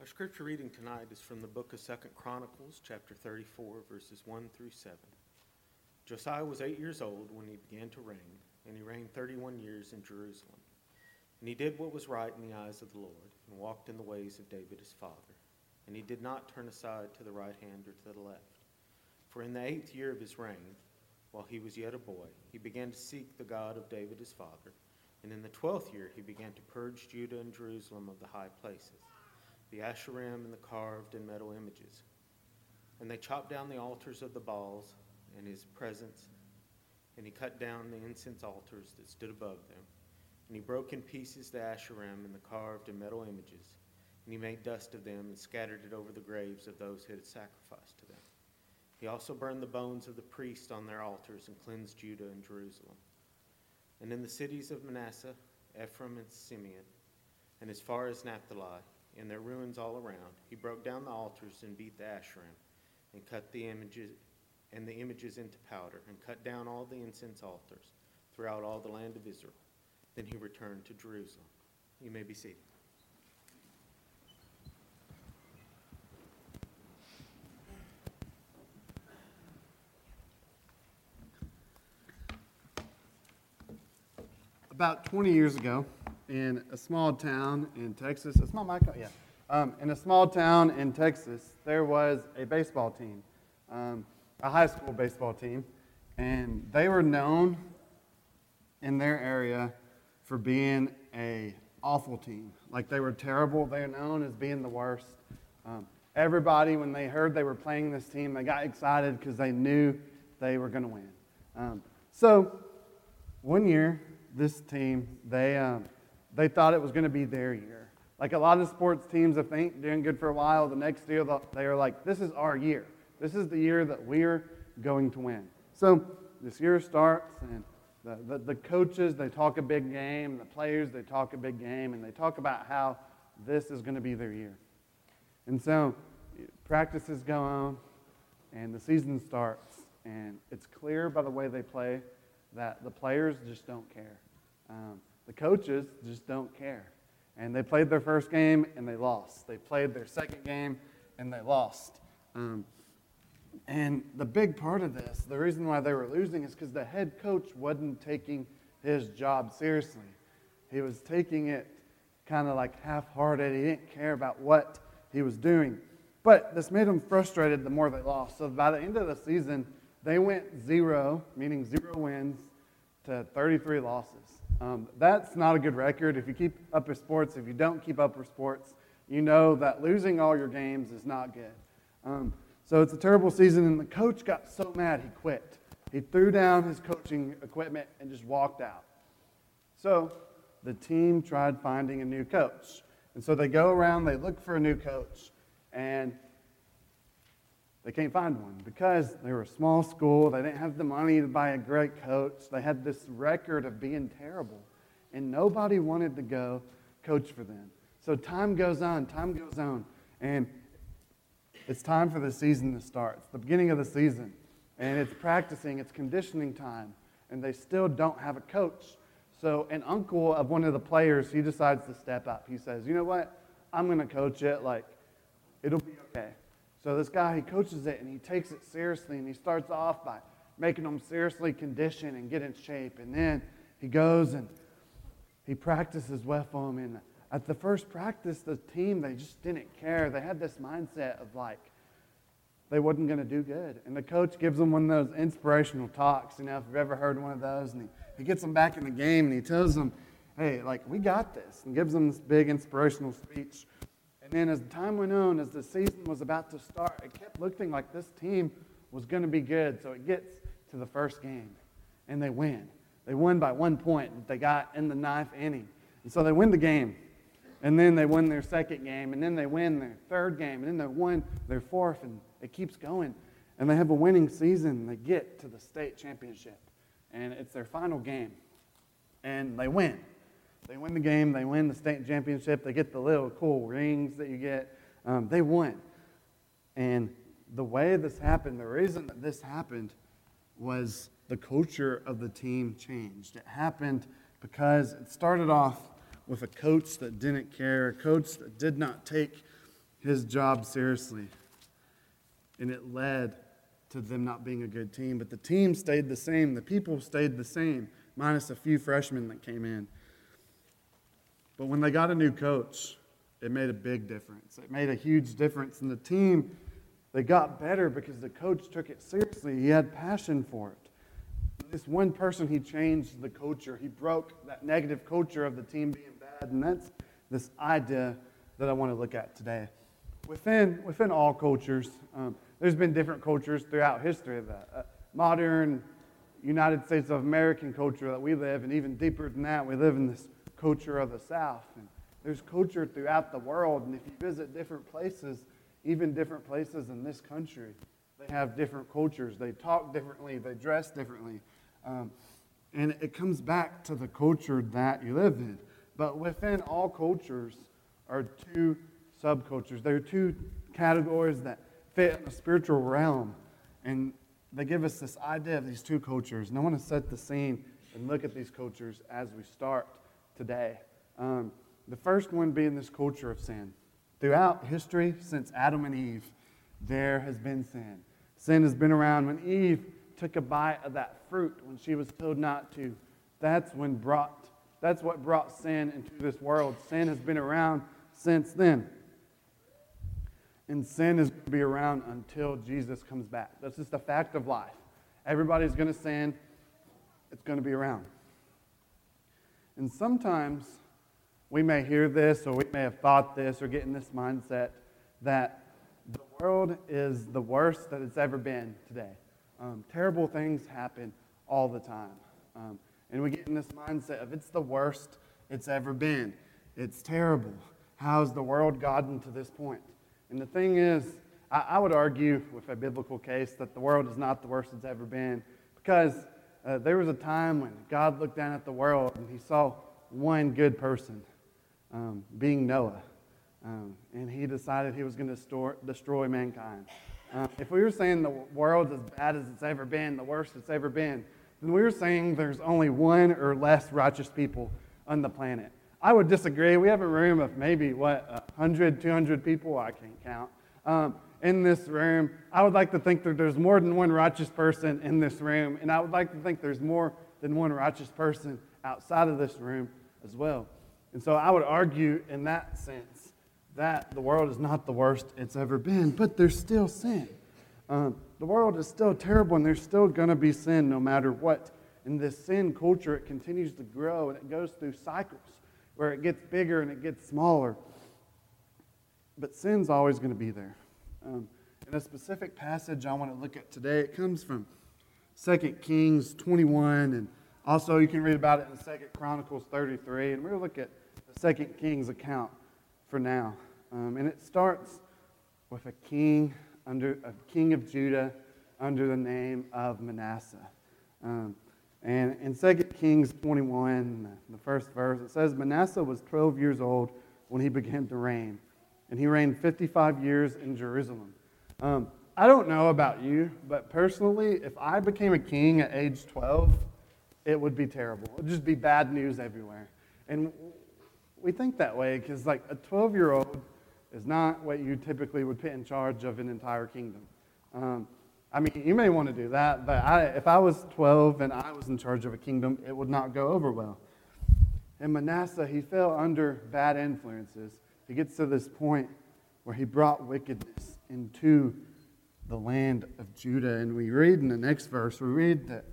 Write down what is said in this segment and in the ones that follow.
Our scripture reading tonight is from the book of Second Chronicles, chapter 34, verses 1 through 7. Josiah was eight years old when he began to reign, and he reigned 31 years in Jerusalem. And he did what was right in the eyes of the Lord, and walked in the ways of David his father. And he did not turn aside to the right hand or to the left. For in the eighth year of his reign, while he was yet a boy, he began to seek the God of David his father. And in the twelfth year he began to purge Judah and Jerusalem of the high places, the Asherim and the carved and metal images. And they chopped down the altars of the Baals and his presence, and he cut down the incense altars that stood above them. And he broke in pieces the Asherim and the carved and metal images, and he made dust of them and scattered it over the graves of those who had sacrificed to them. He also burned the bones of the priests on their altars and cleansed Judah and Jerusalem. And in the cities of Manasseh, Ephraim, and Simeon, and as far as Naphtali, in their ruins all around, he broke down the altars and beat the Asherim, and cut the images and the images into powder, and cut down all the incense altars throughout all the land of Israel. Then he returned to Jerusalem. You may be seated. about 20 years ago in a small town in Texas. A small? Yeah. Um, in a small town in Texas, there was a baseball team, um, a high school baseball team, and they were known in their area for being a awful team. Like they were terrible. They are known as being the worst. Um, everybody, when they heard they were playing this team, they got excited because they knew they were going to win. Um, so one year, this team, they, um, they thought it was going to be their year. Like a lot of sports teams, if they ain't doing good for a while, the next year they are like, this is our year. This is the year that we're going to win. So this year starts, and the, the, the coaches, they talk a big game, the players, they talk a big game, and they talk about how this is going to be their year. And so practices go on, and the season starts, and it's clear by the way they play that the players just don't care. Um, the coaches just don't care. And they played their first game and they lost. They played their second game and they lost. Um, and the big part of this, the reason why they were losing is because the head coach wasn't taking his job seriously. He was taking it kind of like half hearted. He didn't care about what he was doing. But this made them frustrated the more they lost. So by the end of the season, they went zero, meaning zero wins, to 33 losses. Um, that's not a good record. If you keep up with sports, if you don't keep up with sports, you know that losing all your games is not good. Um, so it's a terrible season, and the coach got so mad he quit. He threw down his coaching equipment and just walked out. So the team tried finding a new coach. And so they go around, they look for a new coach, and they can't find one because they were a small school. They didn't have the money to buy a great coach. They had this record of being terrible. And nobody wanted to go coach for them. So time goes on, time goes on. And it's time for the season to start. It's the beginning of the season. And it's practicing, it's conditioning time. And they still don't have a coach. So an uncle of one of the players, he decides to step up. He says, You know what? I'm going to coach it. Like, it'll be okay. So this guy, he coaches it and he takes it seriously and he starts off by making them seriously condition and get in shape. And then he goes and he practices with them. And at the first practice, the team, they just didn't care. They had this mindset of like, they wasn't going to do good. And the coach gives them one of those inspirational talks, you know, if you've ever heard one of those. And he, he gets them back in the game and he tells them, hey, like, we got this. And gives them this big inspirational speech. And then as time went on, as the season was about to start, it kept looking like this team was going to be good. So it gets to the first game, and they win. They won by one point they got in the ninth inning. And so they win the game. And then they win their second game, and then they win their third game, and then they win their fourth, and it keeps going. And they have a winning season. They get to the state championship, and it's their final game, and they win. They win the game, they win the state championship, they get the little cool rings that you get. Um, they won. And the way this happened, the reason that this happened was the culture of the team changed. It happened because it started off with a coach that didn't care, a coach that did not take his job seriously. And it led to them not being a good team. But the team stayed the same, the people stayed the same, minus a few freshmen that came in. But when they got a new coach, it made a big difference. It made a huge difference. And the team, they got better because the coach took it seriously. He had passion for it. This one person, he changed the culture. He broke that negative culture of the team being bad. And that's this idea that I want to look at today. Within, within all cultures, um, there's been different cultures throughout history of that. Uh, modern United States of American culture that we live, and even deeper than that, we live in this culture of the South. And there's culture throughout the world, and if you visit different places, even different places in this country, they have different cultures. They talk differently, they dress differently. Um, and it comes back to the culture that you live in. But within all cultures are two subcultures. There are two categories that fit in the spiritual realm. And they give us this idea of these two cultures. And I want to set the scene and look at these cultures as we start today. Um, the first one being this culture of sin. Throughout history, since Adam and Eve, there has been sin. Sin has been around. When Eve took a bite of that fruit, when she was told not to, that's when brought that's what brought sin into this world. Sin has been around since then. And sin is going to be around until Jesus comes back. That's just a fact of life. Everybody's going to sin, it's going to be around. And sometimes we may hear this or we may have thought this or get in this mindset that the world is the worst that it's ever been today. Um, terrible things happen all the time. Um, and we get in this mindset of it's the worst it's ever been. It's terrible. How's the world gotten to this point? And the thing is, I, I would argue with a biblical case that the world is not the worst it's ever been because uh, there was a time when God looked down at the world and he saw one good person, um, being Noah. Um, and he decided he was going to destroy mankind. Uh, if we were saying the world's as bad as it's ever been, the worst it's ever been, then we were saying there's only one or less righteous people on the planet. I would disagree. We have a room of maybe, what, 100, 200 people? I can't count. Um, in this room, I would like to think that there's more than one righteous person in this room, and I would like to think there's more than one righteous person outside of this room as well. And so I would argue in that sense that the world is not the worst it's ever been, but there's still sin. Um, the world is still terrible and there's still going to be sin no matter what. In this sin culture, it continues to grow and it goes through cycles where it gets bigger and it gets smaller. But sin's always going to be there. Um, in a specific passage I want to look at today, it comes from 2 Kings 21, and also you can read about it in 2 Chronicles 33. And we're going to look at the 2 Kings account for now. Um, and it starts with a king under a king of Judah under the name of Manasseh. Um, and in 2 Kings 21, the first verse, it says Manasseh was 12 years old when he began to reign, and he reigned 55 years in Jerusalem. Um, I don't know about you, but personally, if I became a king at age 12, it would be terrible. It would just be bad news everywhere. And we think that way because, like, a 12 year old is not what you typically would put in charge of an entire kingdom. Um, I mean, you may want to do that, but I, if I was 12 and I was in charge of a kingdom, it would not go over well. And Manasseh, he fell under bad influences. He gets to this point where he brought wickedness into the land of Judah. And we read in the next verse, we read that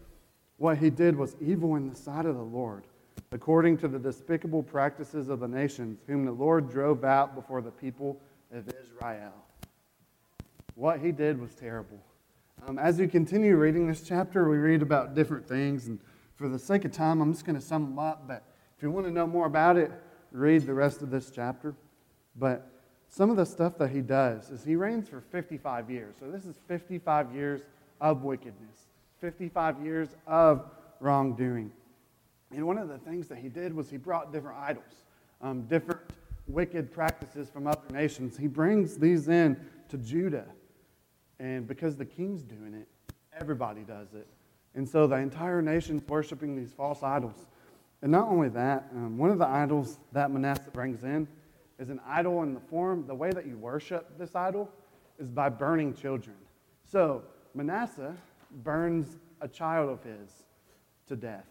what he did was evil in the sight of the Lord according to the despicable practices of the nations, whom the Lord drove out before the people of Israel. What he did was terrible. Um, as we continue reading this chapter, we read about different things, and for the sake of time, I'm just going to sum them up. But if you want to know more about it, read the rest of this chapter. But some of the stuff that he does is he reigns for 55 years. So this is 55 years of wickedness, 55 years of wrongdoing. And one of the things that he did was he brought different idols, um, different wicked practices from other nations. He brings these in to Judah. And because the king's doing it, everybody does it. And so the entire nation's worshiping these false idols. And not only that, um, one of the idols that Manasseh brings in is an idol in the form, the way that you worship this idol is by burning children. So Manasseh burns a child of his to death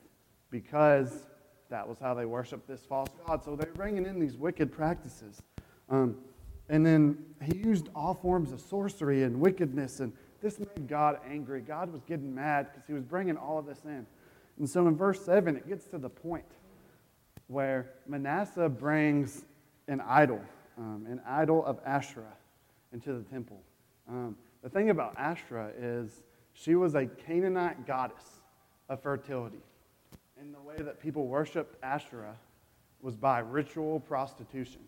because that was how they worshiped this false god. So they're bringing in these wicked practices. Um, and then he used all forms of sorcery and wickedness, and this made God angry. God was getting mad because he was bringing all of this in. And so in verse 7, it gets to the point where Manasseh brings an idol, um, an idol of Asherah, into the temple. Um, the thing about Asherah is she was a Canaanite goddess of fertility. And the way that people worshiped Asherah was by ritual prostitution.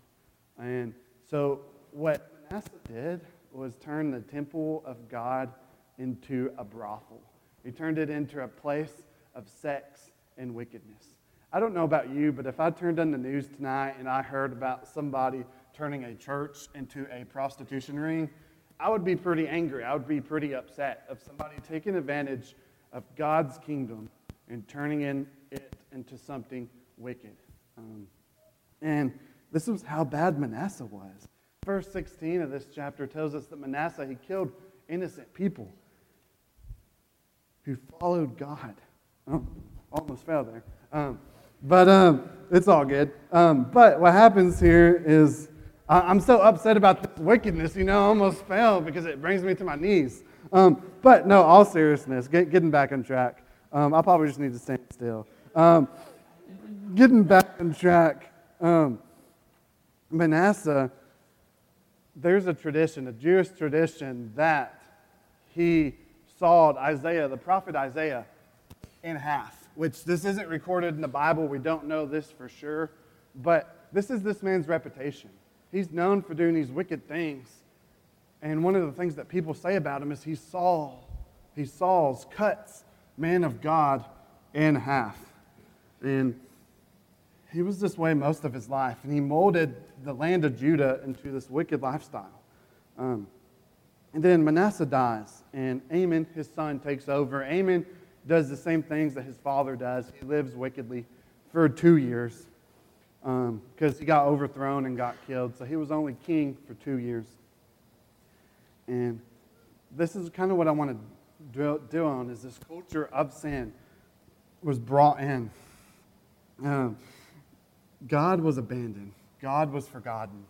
And so what Manasseh did was turn the temple of God into a brothel. He turned it into a place of sex and wickedness. I don't know about you, but if I turned on the news tonight and I heard about somebody turning a church into a prostitution ring, I would be pretty angry. I would be pretty upset of somebody taking advantage of God's kingdom and turning in it into something wicked. Um, and this was how bad Manasseh was. Verse 16 of this chapter tells us that Manasseh, he killed innocent people who followed God. Oh, almost fell there. Um, but um, it's all good. Um, but what happens here is I'm so upset about this wickedness, you know, I almost fell because it brings me to my knees. Um, but no, all seriousness, get, getting back on track. Um, I probably just need to stand still. Um, getting back on track, um, Manasseh, there's a tradition, a Jewish tradition, that he sawed Isaiah, the prophet Isaiah, in half, which this isn't recorded in the Bible. We don't know this for sure. But this is this man's reputation. He's known for doing these wicked things. And one of the things that people say about him is he saw, he saws, cuts man of God in half. And he was this way most of his life. And he molded the land of Judah into this wicked lifestyle. Um, and then Manasseh dies, and Amon, his son, takes over. Amon does the same things that his father does. He lives wickedly for two years because um, he got overthrown and got killed. So he was only king for two years. And this is kind of what I want to do on is this culture of sin was brought in. Uh, God was abandoned. God was forgotten.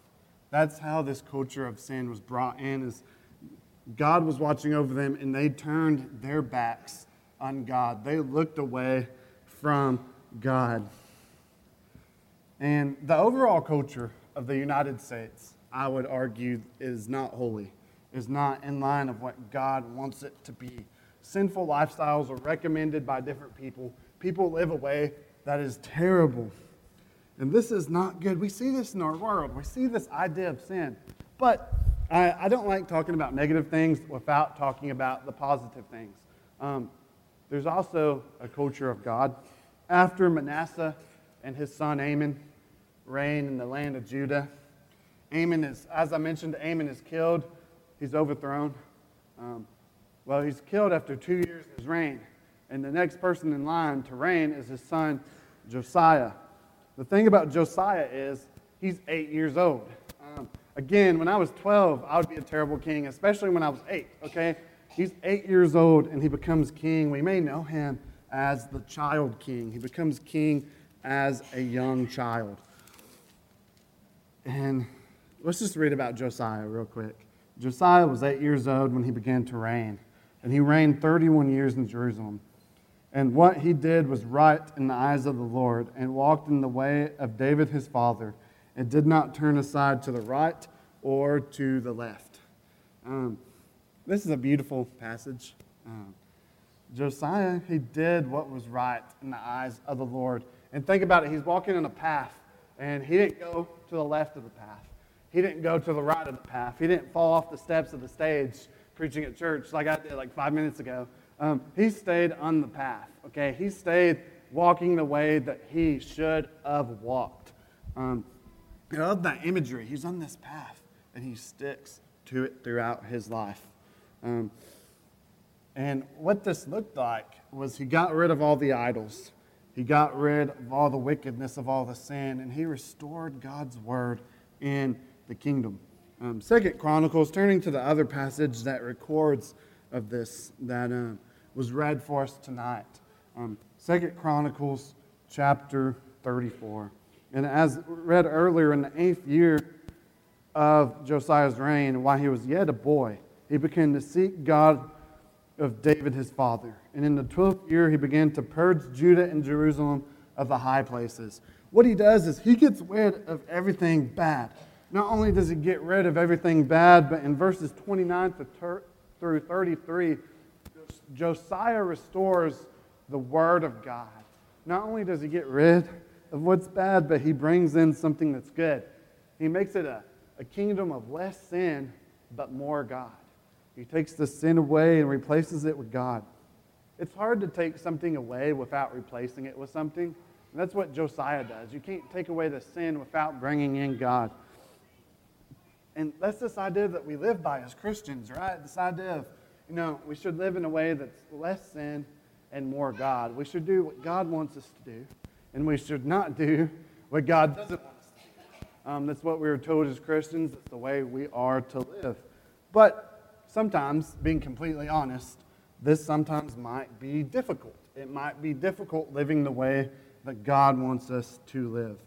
That's how this culture of sin was brought in. Is God was watching over them, and they turned their backs on God. They looked away from God. And the overall culture of the United States, I would argue, is not holy, is not in line of what God wants it to be. Sinful lifestyles are recommended by different people. People live a way that is terrible. And this is not good. We see this in our world. We see this idea of sin. But I, I don't like talking about negative things without talking about the positive things. Um, there's also a culture of God. After Manasseh and his son Amon reign in the land of Judah. Amon is, as I mentioned, Amon is killed. He's overthrown. Um, well, he's killed after two years of his reign. And the next person in line to reign is his son, Josiah. The thing about Josiah is he's eight years old. Um, again, when I was 12, I would be a terrible king, especially when I was eight, okay? He's eight years old and he becomes king. We may know him as the child king. He becomes king as a young child. And let's just read about Josiah real quick. Josiah was eight years old when he began to reign, and he reigned 31 years in Jerusalem. And what he did was right in the eyes of the Lord, and walked in the way of David his father, and did not turn aside to the right or to the left. Um, this is a beautiful passage. Um, Josiah, he did what was right in the eyes of the Lord. And think about it, he's walking on a path, and he didn't go to the left of the path. He didn't go to the right of the path. He didn't fall off the steps of the stage preaching at church like I did like five minutes ago. Um, he stayed on the path, okay? He stayed walking the way that he should have walked. Um, I love that imagery. He's on this path and he sticks to it throughout his life. Um, and what this looked like was he got rid of all the idols. He got rid of all the wickedness of all the sin, and he restored God's word in the kingdom. Um, Second Chronicles, turning to the other passage that records of this that uh, was read for us tonight. Um, Second Chronicles chapter 34. And as read earlier, in the eighth year of Josiah's reign, while he was yet a boy, he began to seek God of David his father. And in the twelfth year, he began to purge Judah and Jerusalem of the high places. What he does is he gets rid of everything bad. Not only does he get rid of everything bad, but in verses 29 through 33, Josiah restores the word of God. Not only does he get rid of what's bad, but he brings in something that's good. He makes it a, a kingdom of less sin, but more God. He takes the sin away and replaces it with God. It's hard to take something away without replacing it with something. And that's what Josiah does. You can't take away the sin without bringing in God. And that's this idea that we live by as Christians, right? This idea of, you know, we should live in a way that's less sin and more God. We should do what God wants us to do, and we should not do what God doesn't want us to do. Um, that's what we were told as Christians. That's the way we are to live. But sometimes, being completely honest, this sometimes might be difficult. It might be difficult living the way that God wants us to live.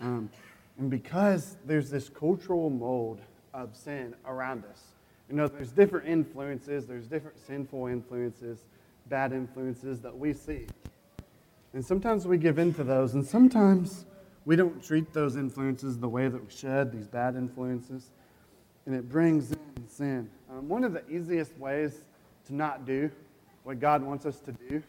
Um, and because there's this cultural mold of sin around us, you know, there's different influences, there's different sinful influences, bad influences that we see. And sometimes we give in to those, and sometimes we don't treat those influences the way that we should, these bad influences, and it brings in sin. Um, one of the easiest ways to not do what God wants us to do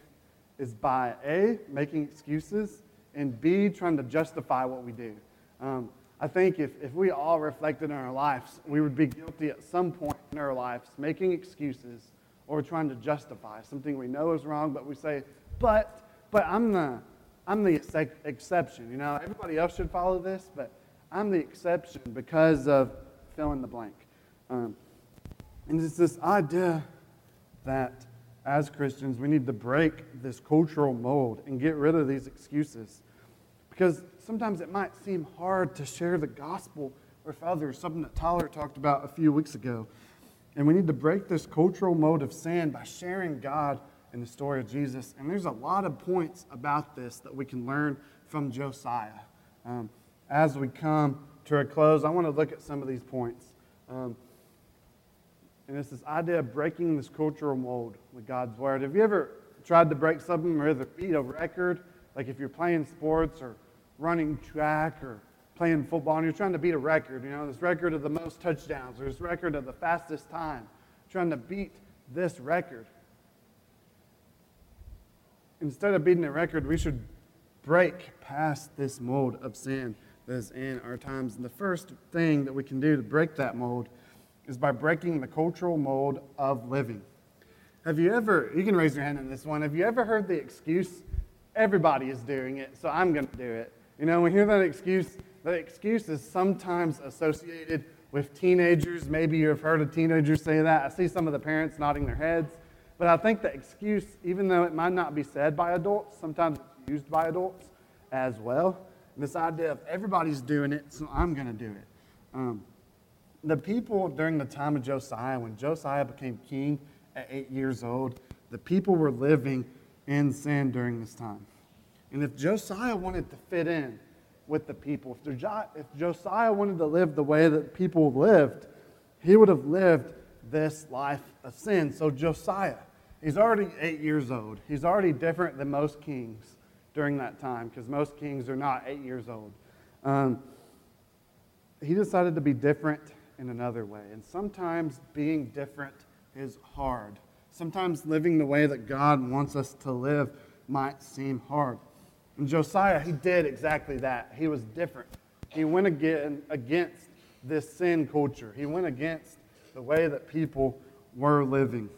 is by A, making excuses, and B, trying to justify what we do. Um, I think if, if we all reflected on our lives, we would be guilty at some point in our lives making excuses or trying to justify something we know is wrong, but we say, but, but I'm the, I'm the ex- exception. You know, everybody else should follow this, but I'm the exception because of fill in the blank. Um, and it's this idea that as Christians, we need to break this cultural mold and get rid of these excuses. Because sometimes it might seem hard to share the gospel with others, something that Tyler talked about a few weeks ago. And we need to break this cultural mode of sin by sharing God and the story of Jesus. And there's a lot of points about this that we can learn from Josiah. Um, as we come to a close, I want to look at some of these points. Um, and it's this idea of breaking this cultural mold with God's Word. Have you ever tried to break something or either beat a record? Like if you're playing sports or running track or playing football and you're trying to beat a record, you know, this record of the most touchdowns or this record of the fastest time, trying to beat this record. Instead of beating a record, we should break past this mold of sin that is in our times. And the first thing that we can do to break that mold is by breaking the cultural mold of living. Have you ever, you can raise your hand on this one, have you ever heard the excuse, everybody is doing it, so I'm going to do it? You know, we hear that excuse, that excuse is sometimes associated with teenagers. Maybe you've heard a teenager say that. I see some of the parents nodding their heads. But I think the excuse, even though it might not be said by adults, sometimes it's used by adults as well. This idea of everybody's doing it, so I'm going to do it. Um, the people during the time of Josiah, when Josiah became king at eight years old, the people were living in sin during this time. And if Josiah wanted to fit in with the people, if Josiah wanted to live the way that people lived, he would have lived this life of sin. So Josiah, he's already eight years old. He's already different than most kings during that time because most kings are not eight years old. Um, he decided to be different in another way. And sometimes being different is hard. Sometimes living the way that God wants us to live might seem hard. And Josiah, he did exactly that. He was different. He went again against this sin culture. He went against the way that people were living.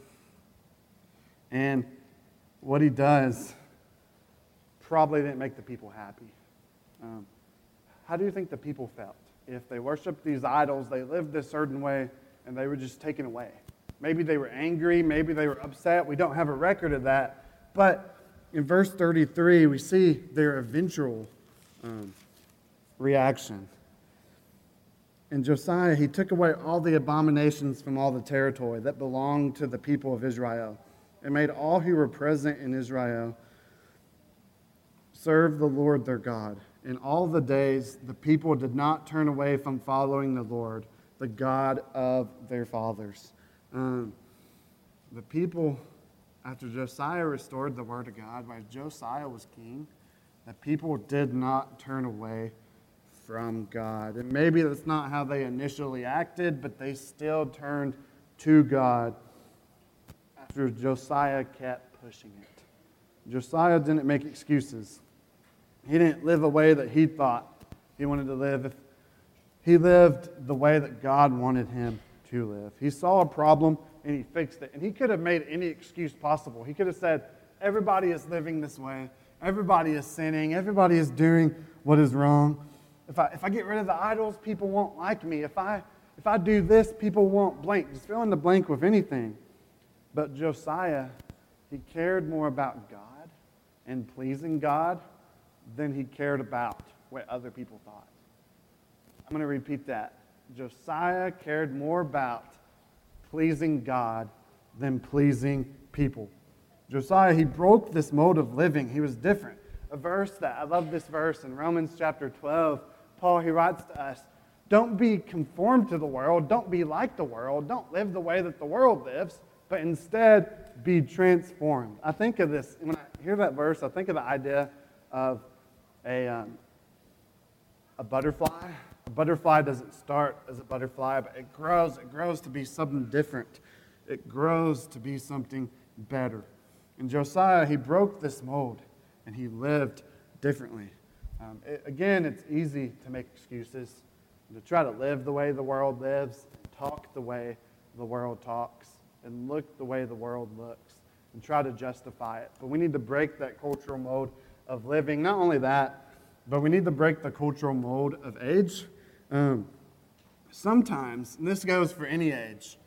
And what he does probably didn't make the people happy. Um, how do you think the people felt? If they worshiped these idols, they lived a certain way, and they were just taken away. Maybe they were angry, maybe they were upset. We don't have a record of that. But in verse 33, we see their eventual um, reaction. And Josiah, he took away all the abominations from all the territory that belonged to the people of Israel and made all who were present in Israel serve the Lord their God. In all the days, the people did not turn away from following the Lord, the God of their fathers. Um, the people, after Josiah restored the word of God, while Josiah was king, the people did not turn away from God. And maybe that's not how they initially acted, but they still turned to God after Josiah kept pushing it. Josiah didn't make excuses. He didn't live a way that he thought he wanted to live. He lived the way that God wanted him to live. He saw a problem and he fixed it. And he could have made any excuse possible. He could have said, Everybody is living this way. Everybody is sinning. Everybody is doing what is wrong. If I, if I get rid of the idols, people won't like me. If I, if I do this, people won't blank. Just fill in the blank with anything. But Josiah, he cared more about God and pleasing God than he cared about what other people thought. I'm going to repeat that. Josiah cared more about pleasing God than pleasing people. Josiah, he broke this mode of living. He was different. A verse that I love this verse in Romans chapter 12. Paul, he writes to us, Don't be conformed to the world. Don't be like the world. Don't live the way that the world lives, but instead be transformed. I think of this, when I hear that verse, I think of the idea of a, um, a butterfly. A butterfly doesn't start as a butterfly, but it grows. It grows to be something different. It grows to be something better. And Josiah, he broke this mold and he lived differently. Um, it, again, it's easy to make excuses, to try to live the way the world lives, talk the way the world talks, and look the way the world looks, and try to justify it. But we need to break that cultural mode of living. Not only that, but we need to break the cultural mold of age. Um, sometimes, and this goes for any age,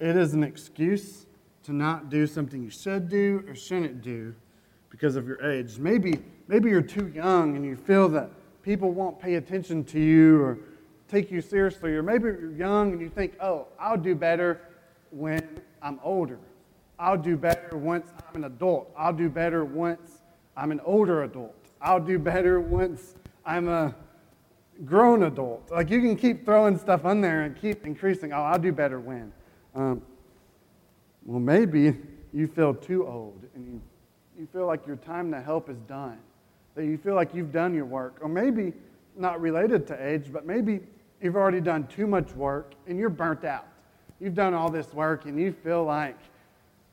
it is an excuse to not do something you should do or shouldn't do because of your age. Maybe, maybe you're too young and you feel that people won't pay attention to you or take you seriously. Or maybe you're young and you think, oh, I'll do better when I'm older. I'll do better once I'm an adult. I'll do better once I'm an older adult. I'll do better once I'm a grown adult. Like you can keep throwing stuff on there and keep increasing. Oh, I'll do better when. Um, well, maybe you feel too old and you, you feel like your time to help is done, that you feel like you've done your work. Or maybe not related to age, but maybe you've already done too much work and you're burnt out. You've done all this work and you feel like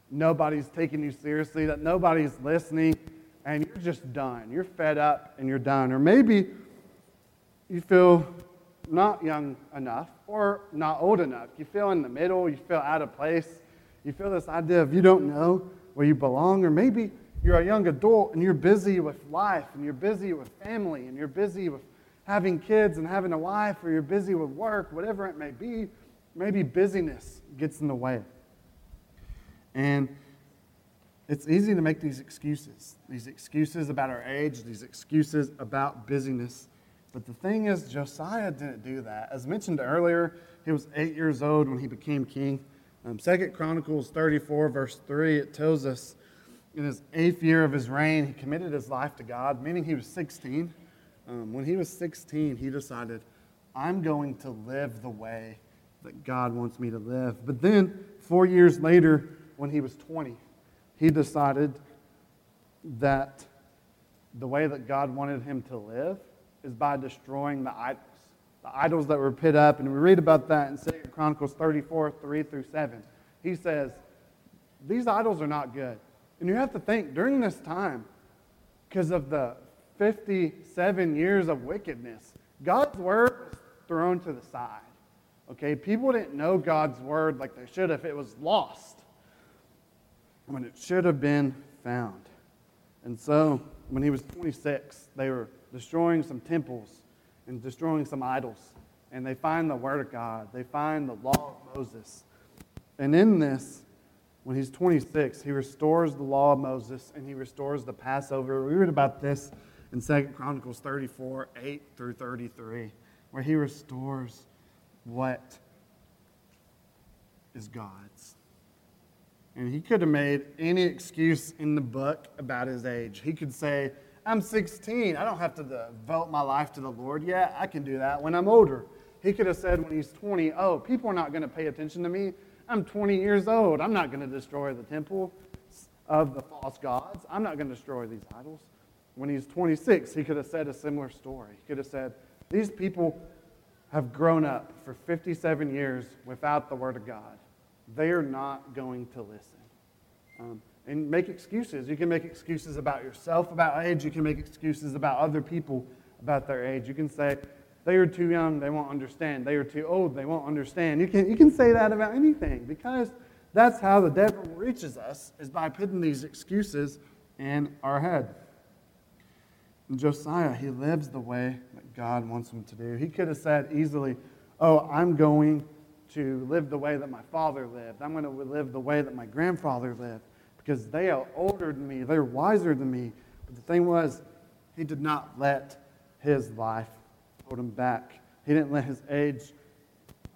nobody's taking you seriously, that nobody's listening, and you're just done. You're fed up and you're done. Or maybe you feel not young enough or not old enough. You feel in the middle, you feel out of place. You feel this idea of you don't know where you belong, or maybe you're a young adult and you're busy with life and you're busy with family and you're busy with having kids and having a wife or you're busy with work, whatever it may be. Maybe busyness gets in the way. And it's easy to make these excuses, these excuses about our age, these excuses about busyness. But the thing is, Josiah didn't do that. As mentioned earlier, he was eight years old when he became king. Um, Second Chronicles 34, verse 3, it tells us in his eighth year of his reign, he committed his life to God, meaning he was 16. Um, when he was 16, he decided, I'm going to live the way that God wants me to live. But then, four years later, when he was 20, he decided that the way that God wanted him to live is by destroying the idols, the idols that were put up. And we read about that in 2 Chronicles 34 3 through 7. He says, These idols are not good. And you have to think during this time, because of the 57 years of wickedness, God's word was thrown to the side. Okay, people didn't know God's word like they should if It was lost when it should have been found. And so, when he was 26, they were destroying some temples and destroying some idols. And they find the Word of God, they find the law of Moses. And in this, when he's 26, he restores the law of Moses and he restores the Passover. We read about this in 2 Chronicles 34 8 through 33, where he restores what is God's. And he could have made any excuse in the book about his age. He could say, I'm 16. I don't have to devote my life to the Lord yet. I can do that when I'm older. He could have said when he's 20, Oh, people are not going to pay attention to me. I'm 20 years old. I'm not going to destroy the temple of the false gods. I'm not going to destroy these idols. When he's 26, he could have said a similar story. He could have said, These people have grown up for 57 years without the Word of God. They are not going to listen. Um, and make excuses. You can make excuses about yourself about age. You can make excuses about other people about their age. You can say, they are too young, they won't understand. They are too old, they won't understand. You can, you can say that about anything because that's how the devil reaches us, is by putting these excuses in our head. And Josiah, he lives the way that God wants him to do. He could have said easily, Oh, I'm going to live the way that my father lived. I'm going to live the way that my grandfather lived because they are older than me, they're wiser than me. But the thing was, he did not let his life hold him back. He didn't let his age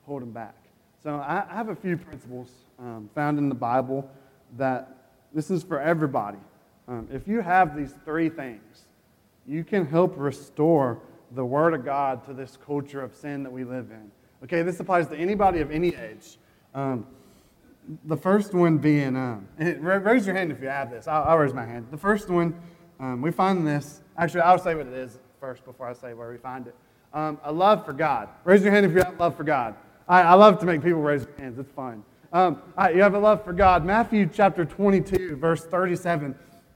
hold him back. So I have a few principles um, found in the Bible that this is for everybody. Um, if you have these three things, you can help restore the Word of God to this culture of sin that we live in. Okay, this applies to anybody of any age. Um, the first one being, um, raise your hand if you have this. I'll, I'll raise my hand. The first one, um, we find this. Actually, I'll say what it is first before I say where we find it. Um, a love for God. Raise your hand if you have love for God. I, I love to make people raise their hands. It's fun. Um, you have a love for God. Matthew chapter 22, verse 37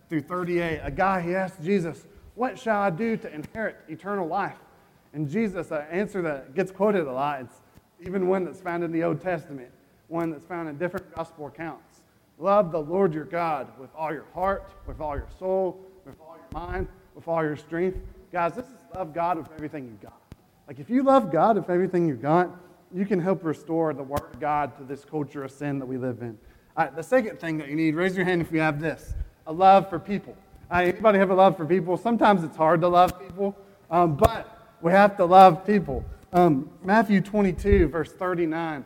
through 38. A guy, he asked Jesus, What shall I do to inherit eternal life? And Jesus, an answer that gets quoted a lot, it's even one that's found in the Old Testament one that's found in different gospel accounts. Love the Lord your God with all your heart, with all your soul, with all your mind, with all your strength. Guys, this is love God with everything you've got. Like, if you love God with everything you've got, you can help restore the Word of God to this culture of sin that we live in. All right, the second thing that you need, raise your hand if you have this a love for people. Right, anybody have a love for people? Sometimes it's hard to love people, um, but we have to love people. Um, Matthew 22, verse 39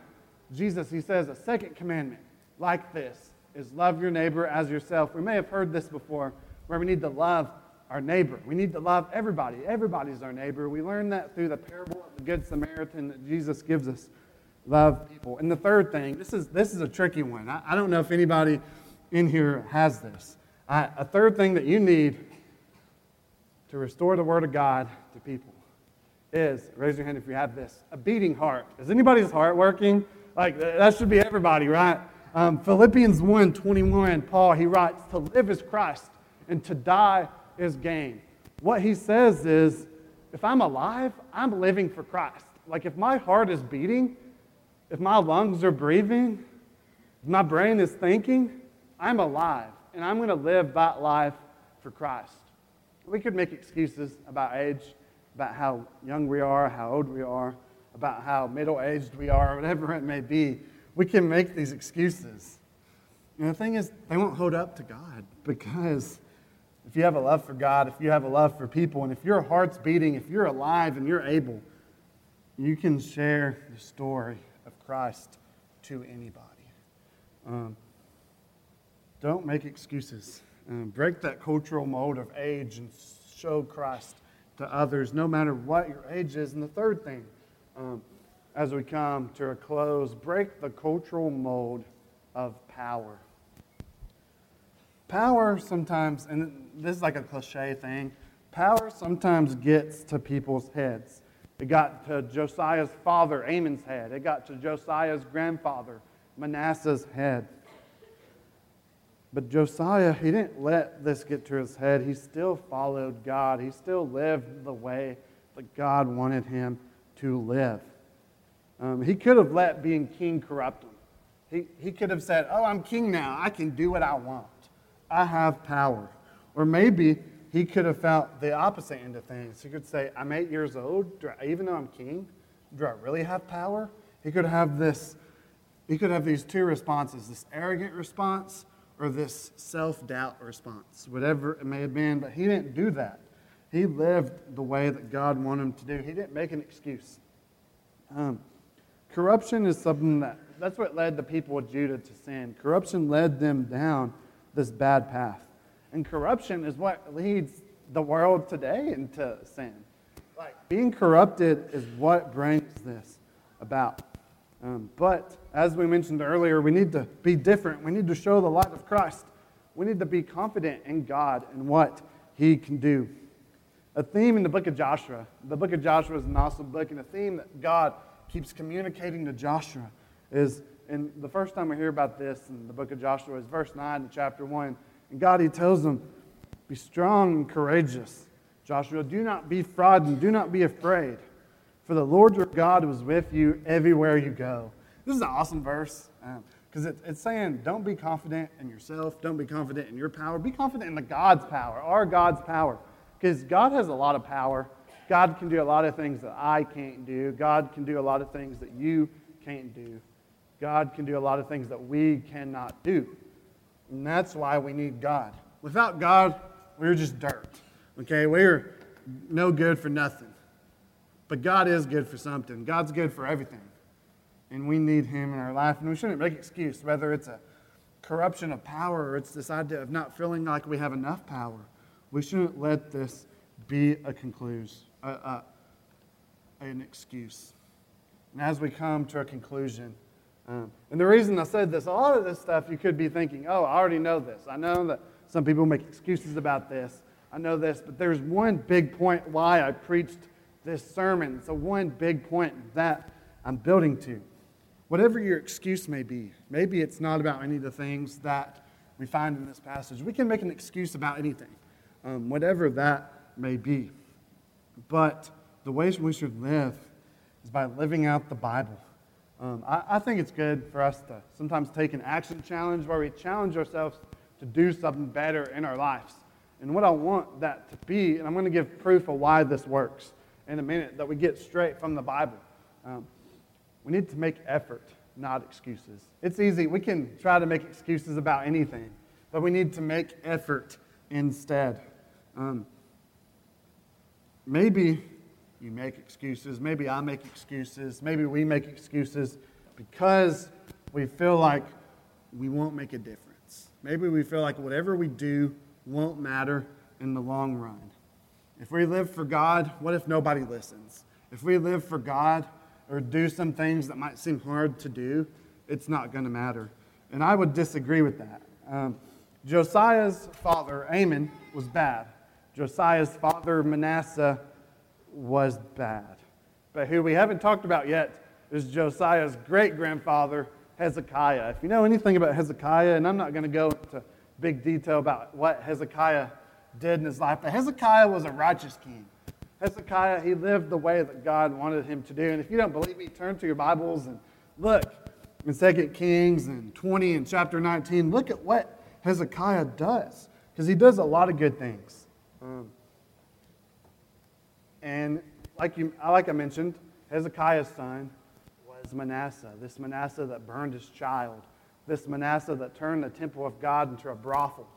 Jesus, he says, a second commandment like this is love your neighbor as yourself. We may have heard this before, where we need to love our neighbor. We need to love everybody. Everybody's our neighbor. We learn that through the parable of the Good Samaritan that Jesus gives us. Love people. And the third thing, this is, this is a tricky one. I, I don't know if anybody in here has this. I, a third thing that you need to restore the Word of God to people is, raise your hand if you have this, a beating heart. Is anybody's heart working? Like, that should be everybody, right? Um, Philippians 1 21, Paul, he writes, To live is Christ, and to die is gain. What he says is, if I'm alive, I'm living for Christ. Like, if my heart is beating, if my lungs are breathing, if my brain is thinking, I'm alive, and I'm going to live that life for Christ. We could make excuses about age, about how young we are, how old we are about how middle aged we are, whatever it may be, we can make these excuses. And the thing is, they won't hold up to God because if you have a love for God, if you have a love for people, and if your heart's beating, if you're alive and you're able, you can share the story of Christ to anybody. Um, don't make excuses. Um, break that cultural mold of age and show Christ to others, no matter what your age is. And the third thing, um, as we come to a close, break the cultural mold of power. Power sometimes, and this is like a cliche thing, power sometimes gets to people's heads. It got to Josiah's father, Amon's head. It got to Josiah's grandfather, Manasseh's head. But Josiah, he didn't let this get to his head. He still followed God. He still lived the way that God wanted him to live. Um, he could have let being king corrupt him. He, he could have said, Oh, I'm king now. I can do what I want. I have power. Or maybe he could have felt the opposite end of things. He could say, I'm eight years old. I, even though I'm king, do I really have power? He could have this, he could have these two responses this arrogant response or this self doubt response, whatever it may have been. But he didn't do that. He lived the way that God wanted him to do. He didn't make an excuse. Um, corruption is something that, that's what led the people of Judah to sin. Corruption led them down this bad path. And corruption is what leads the world today into sin. Like being corrupted is what brings this about. Um, but as we mentioned earlier, we need to be different. We need to show the light of Christ. We need to be confident in God and what He can do. A theme in the book of Joshua. The book of Joshua is an awesome book, and a theme that God keeps communicating to Joshua is, and the first time we hear about this in the book of Joshua is verse 9 in chapter 1. And God, He tells them, Be strong and courageous. Joshua, do not be frightened, do not be afraid, for the Lord your God was with you everywhere you go. This is an awesome verse because um, it, it's saying don't be confident in yourself, don't be confident in your power, be confident in the God's power, our God's power, because God has a lot of power. God can do a lot of things that I can't do. God can do a lot of things that you can't do. God can do a lot of things that we cannot do. And that's why we need God. Without God, we're just dirt. Okay? We're no good for nothing. But God is good for something. God's good for everything. And we need Him in our life. And we shouldn't make excuse, whether it's a corruption of power or it's this idea of not feeling like we have enough power. We shouldn't let this be a conclusion, an excuse. And as we come to a conclusion, um, and the reason I said this, a lot of this stuff you could be thinking, oh, I already know this. I know that some people make excuses about this. I know this, but there's one big point why I preached this sermon. It's So, one big point that I'm building to. Whatever your excuse may be, maybe it's not about any of the things that we find in this passage. We can make an excuse about anything, um, whatever that may be. But the ways we should live is by living out the Bible. Um, I, I think it's good for us to sometimes take an action challenge where we challenge ourselves to do something better in our lives. And what I want that to be, and I'm going to give proof of why this works in a minute, that we get straight from the Bible. Um, we need to make effort, not excuses. It's easy. We can try to make excuses about anything, but we need to make effort instead. Um, maybe you make excuses. Maybe I make excuses. Maybe we make excuses because we feel like we won't make a difference. Maybe we feel like whatever we do won't matter in the long run. If we live for God, what if nobody listens? If we live for God or do some things that might seem hard to do, it's not going to matter. And I would disagree with that. Um, Josiah's father, Amon, was bad. Josiah's father, Manasseh, was bad. But who we haven't talked about yet is Josiah's great grandfather, Hezekiah. If you know anything about Hezekiah, and I'm not going to go into big detail about what Hezekiah did in his life, but Hezekiah was a righteous king. Hezekiah, he lived the way that God wanted him to do. And if you don't believe me, turn to your Bibles and look in 2 Kings and 20 and chapter 19. Look at what Hezekiah does, because he does a lot of good things. Um, and like, you, like I mentioned, Hezekiah's son was Manasseh, this Manasseh that burned his child, this Manasseh that turned the temple of God into a brothel.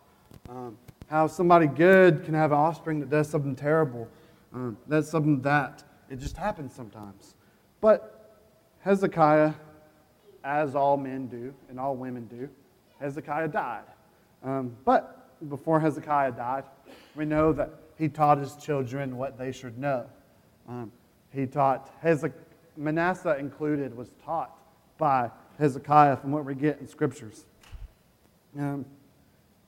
Um, how somebody good can have an offspring that does something terrible. Um, that's something that it just happens sometimes. But Hezekiah, as all men do and all women do, Hezekiah died. Um, but before Hezekiah died, we know that he taught his children what they should know. Um, he taught, Hezek- Manasseh included, was taught by Hezekiah from what we get in scriptures. Um,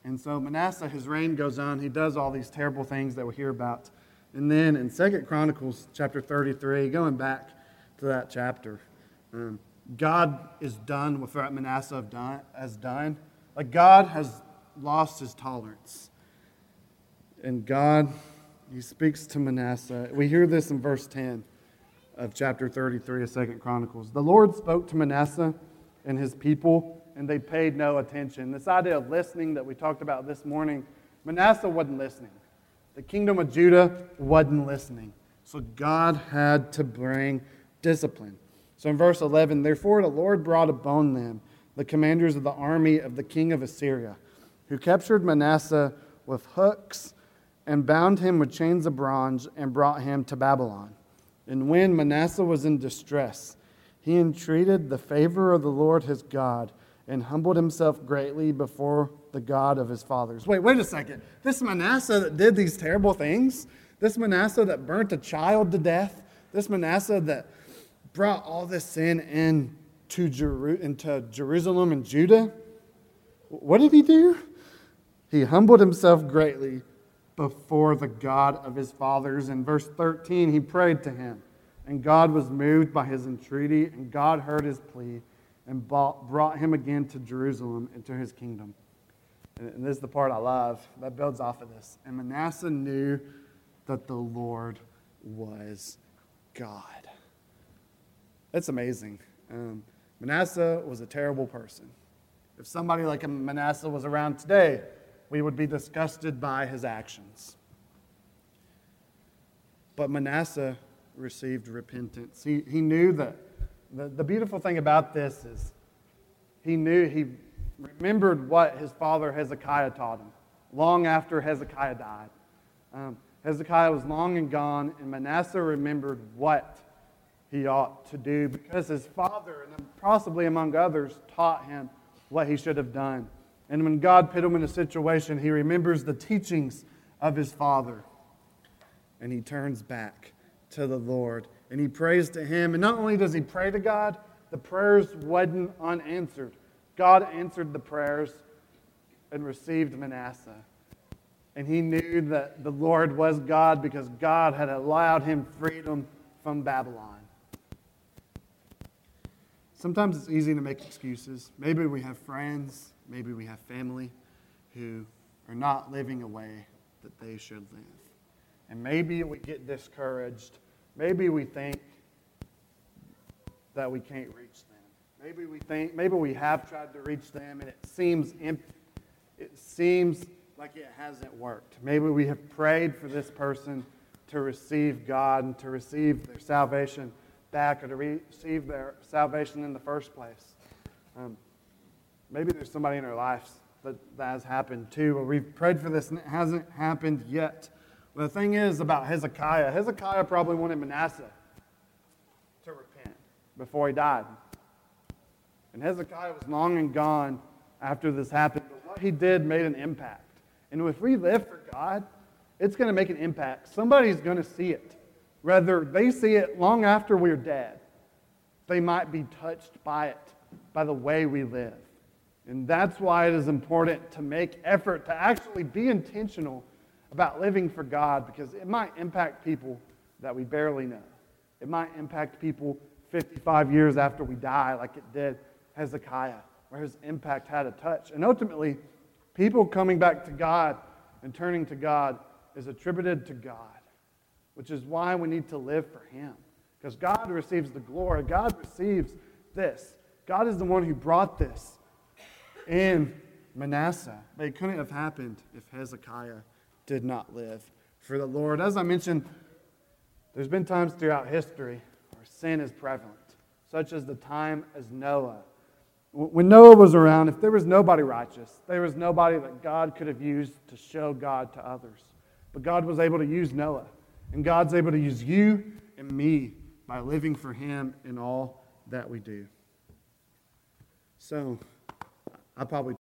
and so Manasseh, his reign goes on. He does all these terrible things that we hear about. And then in Second Chronicles chapter 33, going back to that chapter, um, God is done with what Manasseh done, has done. Like God has lost his tolerance. And God, he speaks to Manasseh. We hear this in verse 10 of chapter 33 of Second Chronicles. The Lord spoke to Manasseh and his people, and they paid no attention. This idea of listening that we talked about this morning, Manasseh wasn't listening. The kingdom of Judah wasn't listening. So God had to bring discipline. So in verse 11, therefore the Lord brought upon them the commanders of the army of the king of Assyria, who captured Manasseh with hooks and bound him with chains of bronze and brought him to Babylon. And when Manasseh was in distress, he entreated the favor of the Lord his God and humbled himself greatly before the God of his fathers. Wait, wait a second. This Manasseh that did these terrible things, this Manasseh that burnt a child to death, this Manasseh that brought all this sin into, Jeru- into Jerusalem and Judah, what did he do? He humbled himself greatly before the God of his fathers. In verse 13, he prayed to him, and God was moved by his entreaty, and God heard his plea and brought him again to Jerusalem and to his kingdom. And this is the part I love that builds off of this. And Manasseh knew that the Lord was God. That's amazing. Um, Manasseh was a terrible person. If somebody like Manasseh was around today, we would be disgusted by his actions. But Manasseh received repentance. He, he knew that the, the beautiful thing about this is he knew, he remembered what his father Hezekiah taught him long after Hezekiah died. Um, Hezekiah was long and gone, and Manasseh remembered what he ought to do because his father, and possibly among others, taught him what he should have done. And when God put him in a situation, he remembers the teachings of his father and he turns back to the Lord and he prays to him. And not only does he pray to God, the prayers wasn't unanswered. God answered the prayers and received Manasseh. And he knew that the Lord was God because God had allowed him freedom from Babylon. Sometimes it's easy to make excuses. Maybe we have friends, maybe we have family who are not living a way that they should live. And maybe we get discouraged. Maybe we think that we can't reach them. Maybe we think, maybe we have tried to reach them and it seems empty. It seems like it hasn't worked. Maybe we have prayed for this person to receive God and to receive their salvation back or to receive their salvation in the first place. Um, maybe there's somebody in our lives that that has happened too, where we've prayed for this and it hasn't happened yet. Well, the thing is about Hezekiah, Hezekiah probably wanted Manasseh to repent before he died. And Hezekiah was long and gone after this happened, but what he did made an impact. And if we live for God, it's going to make an impact. Somebody's going to see it. Whether they see it long after we're dead, they might be touched by it, by the way we live. And that's why it is important to make effort to actually be intentional about living for God because it might impact people that we barely know. It might impact people 55 years after we die, like it did Hezekiah, where his impact had a touch. And ultimately, people coming back to God and turning to God is attributed to God which is why we need to live for Him. Because God receives the glory, God receives this. God is the one who brought this in Manasseh. But it couldn't have happened if Hezekiah did not live for the Lord. As I mentioned, there's been times throughout history where sin is prevalent, such as the time as Noah. When Noah was around, if there was nobody righteous, there was nobody that God could have used to show God to others. But God was able to use Noah. And God's able to use you and me by living for Him in all that we do. So, I probably